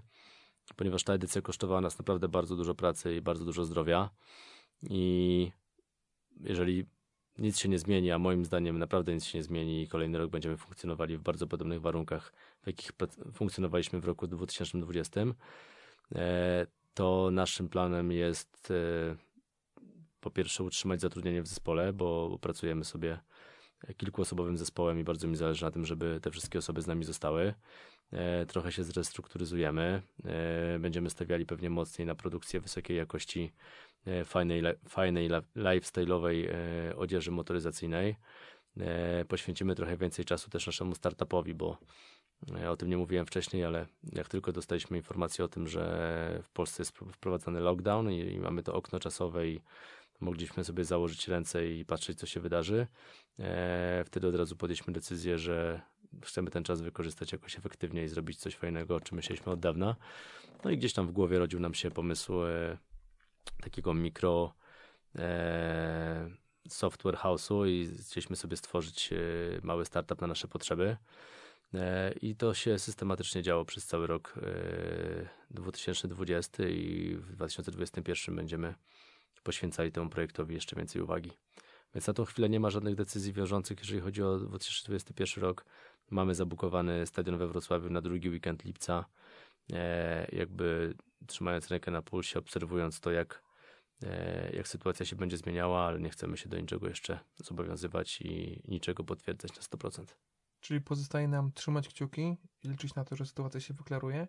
Speaker 1: ponieważ ta edycja kosztowała nas naprawdę bardzo dużo pracy i bardzo dużo zdrowia. I jeżeli nic się nie zmieni, a moim zdaniem naprawdę nic się nie zmieni i kolejny rok będziemy funkcjonowali w bardzo podobnych warunkach, w jakich funkcjonowaliśmy w roku 2020, e, to naszym planem jest e, po pierwsze utrzymać zatrudnienie w zespole, bo pracujemy sobie kilkuosobowym zespołem i bardzo mi zależy na tym, żeby te wszystkie osoby z nami zostały. E, trochę się zrestrukturyzujemy. E, będziemy stawiali pewnie mocniej na produkcję wysokiej jakości e, fajnej, fajnej lifestyle'owej odzieży motoryzacyjnej. Poświęcimy trochę więcej czasu też naszemu startupowi, bo o tym nie mówiłem wcześniej, ale jak tylko dostaliśmy informację o tym, że w Polsce jest wprowadzany lockdown i mamy to okno czasowe i mogliśmy sobie założyć ręce i patrzeć, co się wydarzy. E, wtedy od razu podjęliśmy decyzję, że chcemy ten czas wykorzystać jakoś efektywnie i zrobić coś fajnego, o czym myśleliśmy od dawna. No i gdzieś tam w głowie rodził nam się pomysł e, takiego mikro e, software house'u i chcieliśmy sobie stworzyć mały startup na nasze potrzeby. I to się systematycznie działo przez cały rok e, 2020 i w 2021 będziemy poświęcali temu projektowi jeszcze więcej uwagi. Więc na tą chwilę nie ma żadnych decyzji wiążących, jeżeli chodzi o 2021 rok. Mamy zabukowany stadion we Wrocławiu na drugi weekend lipca. E, jakby trzymając rękę na pulsie, obserwując to, jak, e, jak sytuacja się będzie zmieniała, ale nie chcemy się do niczego jeszcze zobowiązywać i niczego potwierdzać na 100%.
Speaker 2: Czyli pozostaje nam trzymać kciuki i liczyć na to, że sytuacja się wyklaruje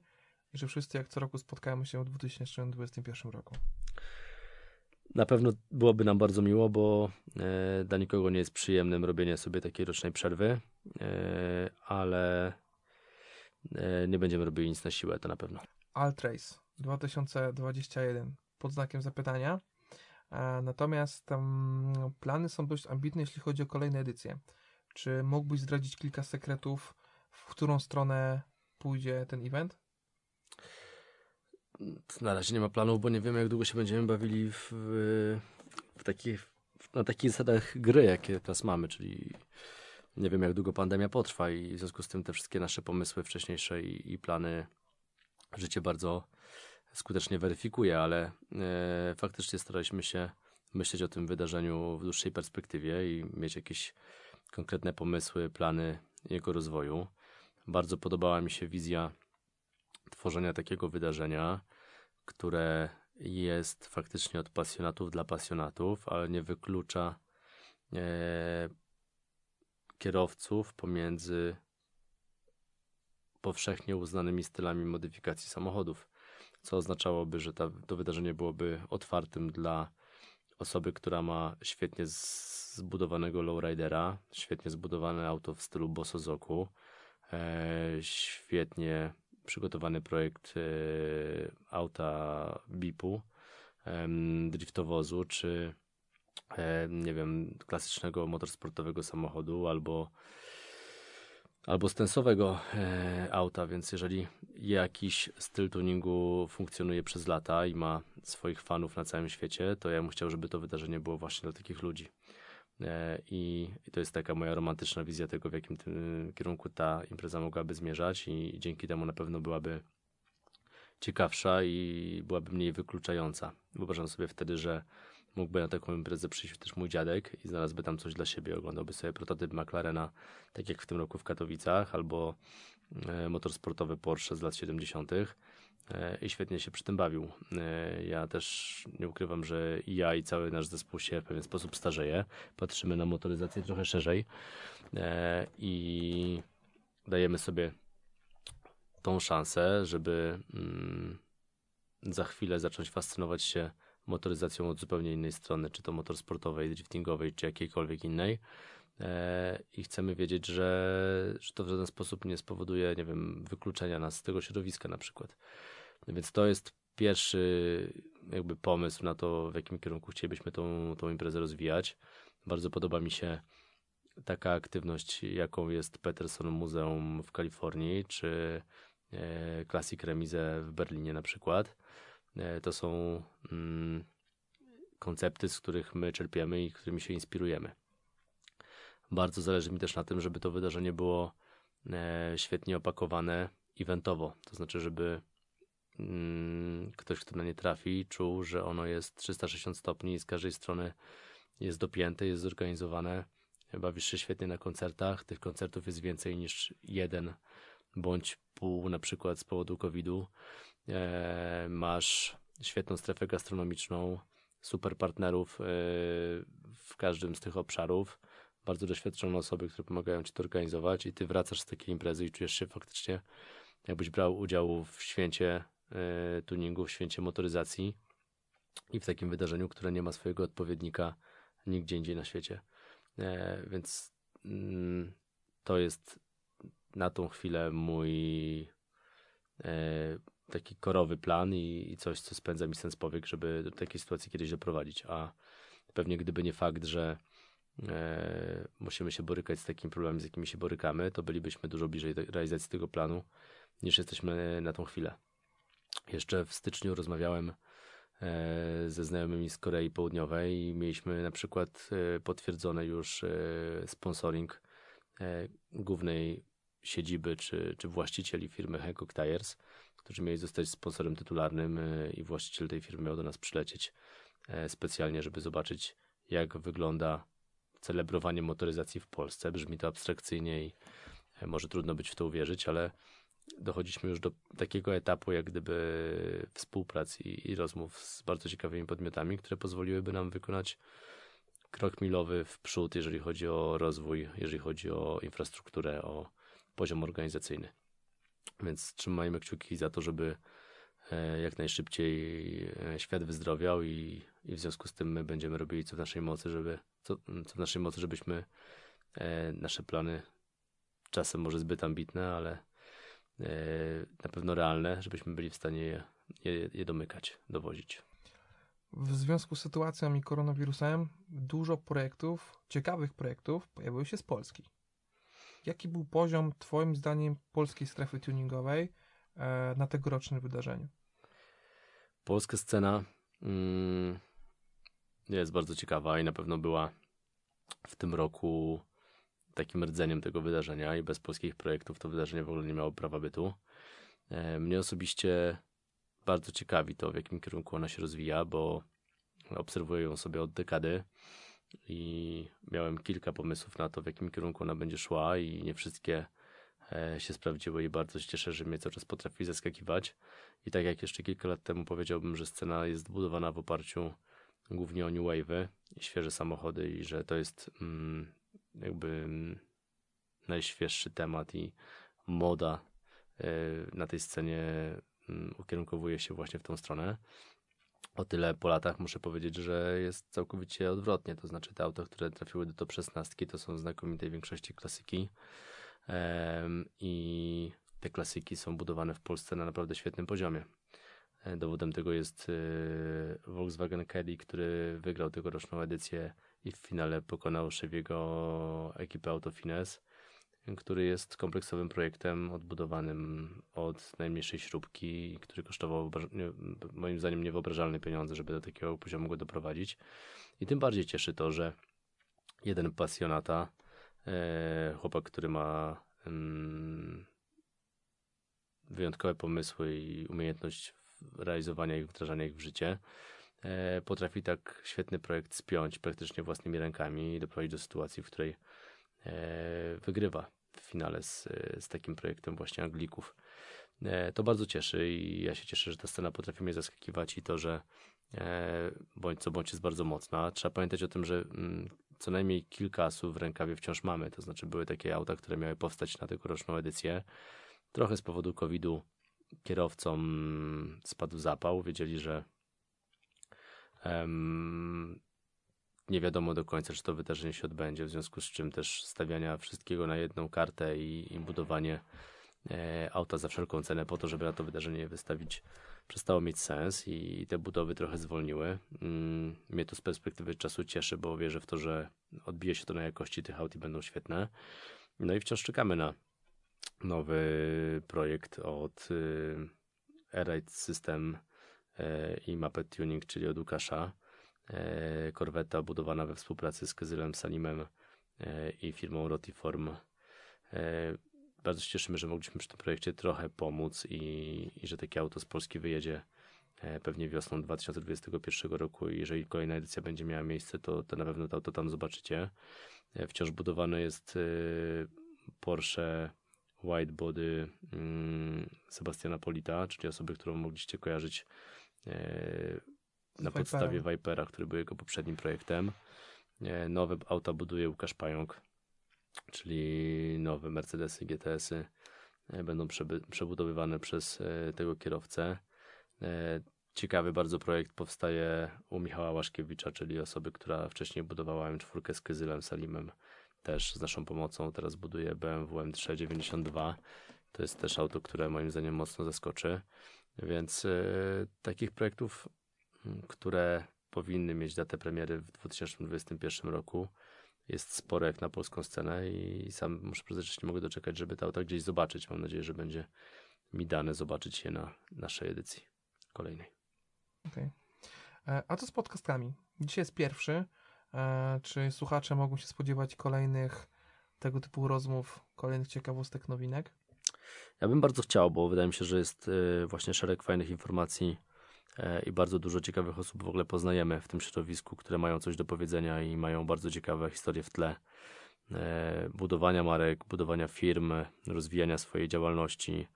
Speaker 2: i że wszyscy jak co roku spotkamy się w 2021 roku.
Speaker 1: Na pewno byłoby nam bardzo miło, bo e, dla nikogo nie jest przyjemnym robienie sobie takiej rocznej przerwy, e, ale e, nie będziemy robili nic na siłę, to na pewno.
Speaker 2: Altrace 2021 pod znakiem zapytania. E, Natomiast plany są dość ambitne, jeśli chodzi o kolejne edycje. Czy mógłbyś zdradzić kilka sekretów, w którą stronę pójdzie ten event?
Speaker 1: Na razie nie ma planów, bo nie wiemy, jak długo się będziemy bawili w, w takich, na takich zasadach gry, jakie teraz mamy, czyli nie wiem, jak długo pandemia potrwa i w związku z tym te wszystkie nasze pomysły wcześniejsze i, i plany życie bardzo skutecznie weryfikuje, ale e, faktycznie staraliśmy się myśleć o tym wydarzeniu w dłuższej perspektywie i mieć jakieś konkretne pomysły, plany jego rozwoju. Bardzo podobała mi się wizja tworzenia takiego wydarzenia, które jest faktycznie od pasjonatów dla pasjonatów, ale nie wyklucza e, kierowców pomiędzy powszechnie uznanymi stylami modyfikacji samochodów, co oznaczałoby, że ta, to wydarzenie byłoby otwartym dla osoby, która ma świetnie zbudowanego lowridera, świetnie zbudowane auto w stylu Bosozoku, e, świetnie przygotowany projekt e, auta Bipu, driftowozu, czy e, nie wiem, klasycznego motorsportowego samochodu, albo albo stensowego e, auta, więc jeżeli jakiś styl tuningu funkcjonuje przez lata i ma swoich fanów na całym świecie, to ja bym chciał, żeby to wydarzenie było właśnie dla takich ludzi. E, I, to jest taka moja romantyczna wizja tego, w jakim tym kierunku ta impreza mogłaby zmierzać i dzięki temu na pewno byłaby ciekawsza i byłaby mniej wykluczająca. Wyobrażam sobie wtedy, że mógłby na taką imprezę przyjść też mój dziadek i znalazłby tam coś dla siebie. Oglądałby sobie prototyp McLarena, tak jak w tym roku w Katowicach, albo e, motorsportowy Porsche z lat 70. e, i świetnie się przy tym bawił. E, ja też nie ukrywam, że i ja i cały nasz zespół się w pewien sposób starzeje. Patrzymy na motoryzację trochę szerzej e, i dajemy sobie tą szansę, żeby mm, za chwilę zacząć fascynować się motoryzacją od zupełnie innej strony, czy to motorsportowej, driftingowej, czy jakiejkolwiek innej. E, I chcemy wiedzieć, że, że to w żaden sposób nie spowoduje, nie wiem, wykluczenia nas z tego środowiska na przykład. Więc to jest pierwszy jakby pomysł na to, w jakim kierunku chcielibyśmy tą, tą imprezę rozwijać. Bardzo podoba mi się taka aktywność, jaką jest Peterson Muzeum w Kalifornii, czy e, Classic Remise w Berlinie na przykład. E, to są mm, koncepty, z których my czerpiemy i którymi się inspirujemy. Bardzo zależy mi też na tym, żeby to wydarzenie było e, świetnie opakowane eventowo, to znaczy, żeby mm, ktoś, kto na nie trafi, czuł, że ono jest 360 stopni i z każdej strony jest dopięte, jest zorganizowane. Bawisz się świetnie na koncertach. Tych koncertów jest więcej niż jeden bądź pół, na przykład z powodu COVID-u. E, masz świetną strefę gastronomiczną, super partnerów e, w każdym z tych obszarów, bardzo doświadczone osoby, które pomagają ci to organizować i ty wracasz z takiej imprezy i czujesz się faktycznie jakbyś brał udział w święcie e, tuningu, w święcie motoryzacji i w takim wydarzeniu, które nie ma swojego odpowiednika nigdzie indziej na świecie. E, więc mm, to jest na tą chwilę mój e, taki korowy plan i, i, coś, co spędza mi sens powiek, żeby do takiej sytuacji kiedyś doprowadzić. A pewnie gdyby nie fakt, że e, musimy się borykać z takimi problemami, z jakimi się borykamy, to bylibyśmy dużo bliżej realizacji tego planu niż jesteśmy na tą chwilę. Jeszcze w styczniu rozmawiałem e, ze znajomymi z Korei Południowej i mieliśmy na przykład e, potwierdzone już sponsoring głównej siedziby czy, czy właścicieli firmy Hancock Tires, którzy mieli zostać sponsorem tytularnym i właściciel tej firmy miał do nas przylecieć specjalnie, żeby zobaczyć jak wygląda celebrowanie motoryzacji w Polsce. Brzmi to abstrakcyjnie i może trudno być w to uwierzyć, ale dochodziliśmy już do takiego etapu, jak gdyby współpracy i, i rozmów z bardzo ciekawymi podmiotami, które pozwoliłyby nam wykonać krok milowy w przód, jeżeli chodzi o rozwój, jeżeli chodzi o infrastrukturę, o poziom organizacyjny. Więc trzymajmy kciuki za to, żeby e, jak najszybciej e, świat wyzdrowiał i, i w związku z tym my będziemy robili co w naszej mocy, żeby co, co w naszej mocy, żebyśmy e, nasze plany czasem może zbyt ambitne, ale E, na pewno realne, żebyśmy byli w stanie je, je, je domykać, dowozić.
Speaker 2: W związku z sytuacją i koronawirusem dużo projektów, ciekawych projektów pojawiło się z Polski. Jaki był poziom, Twoim zdaniem, polskiej strefy tuningowej e, na tegorocznym wydarzeniu?
Speaker 1: Polska scena mm, jest bardzo ciekawa i na pewno była w tym roku takim rdzeniem tego wydarzenia i bez polskich projektów to wydarzenie w ogóle nie miało prawa bytu. E, mnie osobiście bardzo ciekawi to, w jakim kierunku ona się rozwija, bo obserwuję ją sobie od dekady i miałem kilka pomysłów na to, w jakim kierunku ona będzie szła i nie wszystkie się sprawdziły i bardzo się cieszę, że mnie cały czas potrafi zaskakiwać. I tak jak jeszcze kilka lat temu powiedziałbym, że scena jest budowana w oparciu głównie o new wave'y i świeże samochody i że to jest mm, jakby najświeższy temat i moda e, na tej scenie mm, ukierunkowuje się właśnie w tą stronę. O tyle po latach muszę powiedzieć, że jest całkowicie odwrotnie. To znaczy te auta, które trafiły do top 16 to są w znakomitej większości klasyki. I te klasyki są budowane w Polsce na naprawdę świetnym poziomie. E, dowodem tego jest e, Volkswagen Caddy, który wygrał tegoroczną edycję i w finale pokonał Chevy'ego ekipę Autofines, który jest kompleksowym projektem odbudowanym od najmniejszej śrubki, który kosztował moim zdaniem niewyobrażalne pieniądze, żeby do takiego poziomu go doprowadzić. I tym bardziej cieszy to, że jeden pasjonata, chłopak, który ma mm, wyjątkowe pomysły i umiejętność realizowania ich, wdrażania ich w życie, E, potrafi tak świetny projekt spiąć praktycznie własnymi rękami i doprowadzić do sytuacji, w której e, wygrywa w finale z, z takim projektem właśnie Anglików. E, to bardzo cieszy i ja się cieszę, że ta scena potrafi mnie zaskakiwać i to, że bądź co bądź jest bardzo mocna. Trzeba pamiętać o tym, że mm, co najmniej kilka asów w rękawie wciąż mamy. To znaczy były takie auta, które miały powstać na tegoroczną edycję. Trochę z powodu COVID-u kierowcom spadł zapał. Wiedzieli, że em, nie wiadomo do końca, czy to wydarzenie się odbędzie, w związku z czym też stawiania wszystkiego na jedną kartę i, i budowanie auta za wszelką cenę po to, żeby na to wydarzenie wystawić, przestało mieć sens i, te budowy trochę zwolniły. Mm, mnie to z perspektywy czasu cieszy, bo wierzę w to, że odbije się to na jakości tych aut i będą świetne. No i wciąż czekamy na nowy projekt od y, Airride System e, i Mapet Tuning, czyli od Łukasza. E, korweta budowana we współpracy z Kezylem Salimem e, i firmą Rotiform. Bardzo się cieszymy, że mogliśmy przy tym projekcie trochę pomóc i, i że takie auto z Polski wyjedzie e, pewnie wiosną 2021 roku i jeżeli kolejna edycja będzie miała miejsce, to, to na pewno to auto tam zobaczycie. E, Wciąż budowane jest e, Porsche Widebody mm, Sebastiana Polita, czyli osoby, którą mogliście kojarzyć na podstawie Vipera, który był jego poprzednim projektem. Nowe auta buduje Łukasz Pająk, czyli nowe Mercedesy GTS-y e, będą przebudowywane przez e, tego kierowcę. E, Ciekawy bardzo projekt powstaje u Michała Łaszkiewicza, czyli osoby, która wcześniej budowała M4 z Kyzylem Salimem, też z naszą pomocą. Teraz buduje BMW M3 92. To jest też auto, które moim zdaniem mocno zaskoczy. Więc e, takich projektów które powinny mieć datę premiery w 2021 roku. Jest sporo jak na polską scenę i sam muszę przyznać, nie mogę doczekać, żeby te auta gdzieś zobaczyć. Mam nadzieję, że będzie mi dane zobaczyć je na naszej edycji kolejnej.
Speaker 2: Okej. E, A co z podcastami? Dzisiaj jest pierwszy. E, Czy słuchacze mogą się spodziewać kolejnych tego typu rozmów, kolejnych ciekawostek, nowinek?
Speaker 1: Ja bym bardzo chciał, bo wydaje mi się, że jest y, właśnie szereg fajnych informacji e, i bardzo dużo ciekawych osób w ogóle poznajemy w tym środowisku, które mają coś do powiedzenia i mają bardzo ciekawe historie w tle e, budowania marek, budowania firm, rozwijania swojej działalności.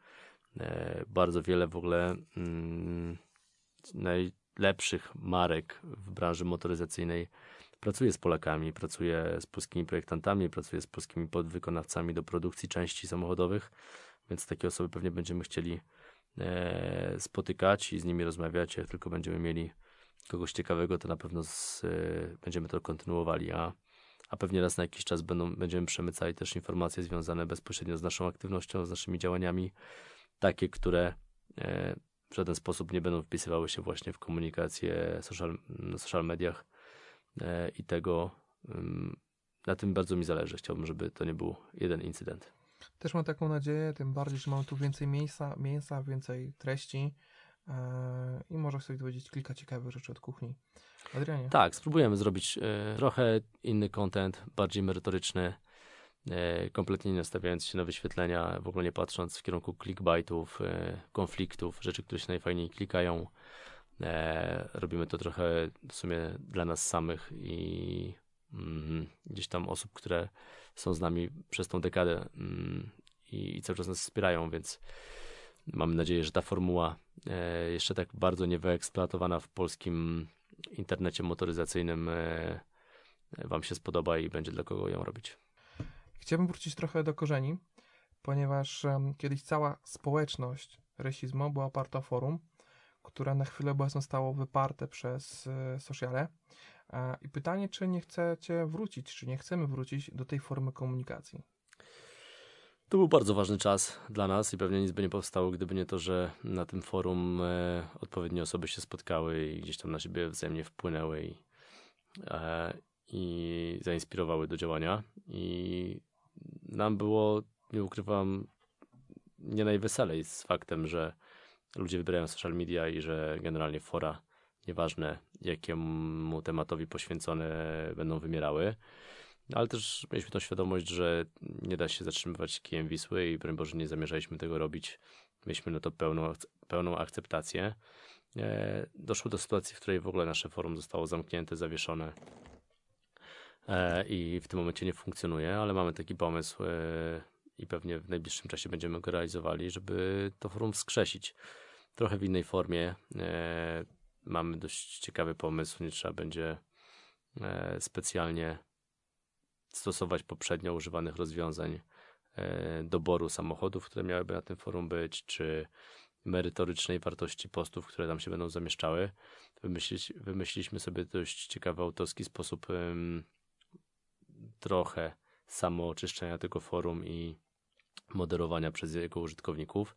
Speaker 1: E, Bardzo wiele w ogóle mm, najlepszych marek w branży motoryzacyjnej pracuje z Polakami, pracuje z polskimi projektantami, pracuje z polskimi podwykonawcami do produkcji części samochodowych, więc takie osoby pewnie będziemy chcieli e, spotykać i z nimi rozmawiać. Jak tylko będziemy mieli kogoś ciekawego, to na pewno z, e, będziemy to kontynuowali, a, a pewnie raz na jakiś czas będą, będziemy przemycali też informacje związane bezpośrednio z naszą aktywnością, z naszymi działaniami, takie, które e, w żaden sposób nie będą wpisywały się właśnie w komunikację social, na social mediach e, i tego na tym bardzo mi zależy. Chciałbym, żeby to nie był jeden incydent.
Speaker 2: Też mam taką nadzieję, tym bardziej, że mamy tu więcej miejsca, mięsa, więcej treści e, i może sobie dowiedzieć kilka ciekawych rzeczy od kuchni. Adrianie,
Speaker 1: Tak, spróbujemy zrobić e, trochę inny content, bardziej merytoryczny, e, kompletnie nie nastawiając się na wyświetlenia, w ogóle nie patrząc w kierunku clickbaitów, konfliktów, rzeczy, które się najfajniej klikają. Robimy to trochę w sumie dla nas samych i gdzieś tam osób, które są z nami przez tą dekadę mm, i, cały czas nas wspierają, więc mamy nadzieję, że ta formuła e, jeszcze tak bardzo nie wyeksploatowana w polskim internecie motoryzacyjnym e, Wam się spodoba i będzie dla kogo ją robić.
Speaker 2: chciałbym wrócić trochę do korzeni, ponieważ kiedyś cała społeczność rasizmu była oparta o forum, które na chwilę obecną zostało wyparte przez e, sociale. I pytanie, czy nie chcecie wrócić, czy nie chcemy wrócić do tej formy komunikacji?
Speaker 1: To był bardzo ważny czas dla nas i pewnie nic by nie powstało, gdyby nie to, że na tym forum e, odpowiednie osoby się spotkały i gdzieś tam na siebie wzajemnie wpłynęły i, e, i zainspirowały do działania. I nam było, nie ukrywam, nie najweselej z faktem, że ludzie wybierają social media i że generalnie fora, nieważne jakiemu tematowi poświęcone, będą wymierały. Ale też mieliśmy tą świadomość, że nie da się zatrzymywać kijem Wisły i broń Boże nie zamierzaliśmy tego robić. Mieliśmy na to pełną, pełną akceptację. E, doszło do sytuacji, w której w ogóle nasze forum zostało zamknięte, zawieszone e, i w tym momencie nie funkcjonuje, ale mamy taki pomysł e, i pewnie w najbliższym czasie będziemy go realizowali, żeby to forum wskrzesić. Trochę w innej formie. Mamy dość ciekawy pomysł, nie trzeba będzie e, specjalnie stosować poprzednio używanych rozwiązań e, doboru samochodów, które miałyby na tym forum być, czy merytorycznej wartości postów, które tam się będą zamieszczały. Wymyśliliśmy sobie dość ciekawy autorski sposób trochę samooczyszczenia tego forum i moderowania przez jego użytkowników.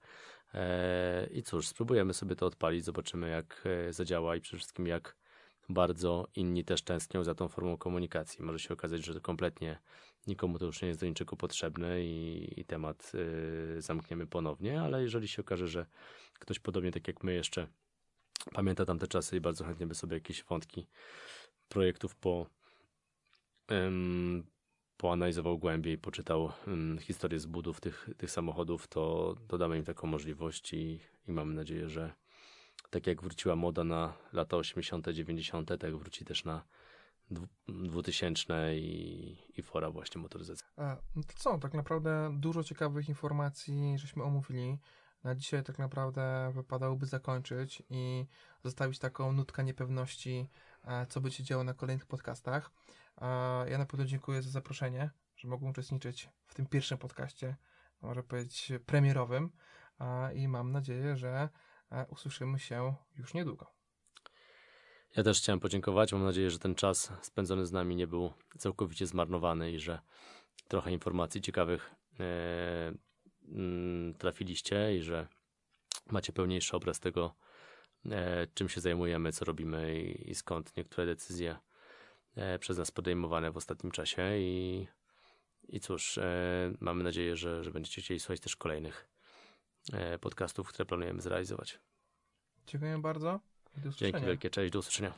Speaker 1: E, I cóż, spróbujemy sobie to odpalić, zobaczymy jak e, zadziała i przede wszystkim jak bardzo inni też tęsknią za tą formą komunikacji. Może się okazać, że kompletnie nikomu to już nie jest do niczego potrzebne i, i temat y, zamkniemy ponownie, ale jeżeli się okaże, że ktoś podobnie tak jak my jeszcze pamięta tamte czasy i bardzo chętnie by sobie jakieś wątki projektów po, ym, poanalizował głębiej, poczytał ym, historię zbudów tych, tych samochodów, to dodamy im taką możliwość i, i mamy nadzieję, że tak jak wróciła moda na lata 80., 90., tak wróci też na dwu- 2000 i, i fora właśnie motoryzacji.
Speaker 2: E, No to co, tak naprawdę dużo ciekawych informacji żeśmy omówili. Na dzisiaj tak naprawdę wypadałoby zakończyć i zostawić taką nutkę niepewności, e, co się działo na kolejnych podcastach. E, Ja na pewno dziękuję za zaproszenie, że mogłem uczestniczyć w tym pierwszym podcaście, można powiedzieć premierowym i mam nadzieję, że e, usłyszymy się już niedługo.
Speaker 1: Ja też chciałem podziękować. Mam nadzieję, że ten czas spędzony z nami nie był całkowicie zmarnowany i że trochę informacji ciekawych e, mm, trafiliście i że macie pełniejszy obraz tego, e, czym się zajmujemy, co robimy i, skąd niektóre decyzje przez nas podejmowane w ostatnim czasie. I, i cóż, e, mamy nadzieję, że, że będziecie chcieli słuchać też kolejnych e, podcastów, które planujemy zrealizować.
Speaker 2: Dziękuję bardzo i do usłyszenia.
Speaker 1: Dzięki wielkie, cześć, do usłyszenia.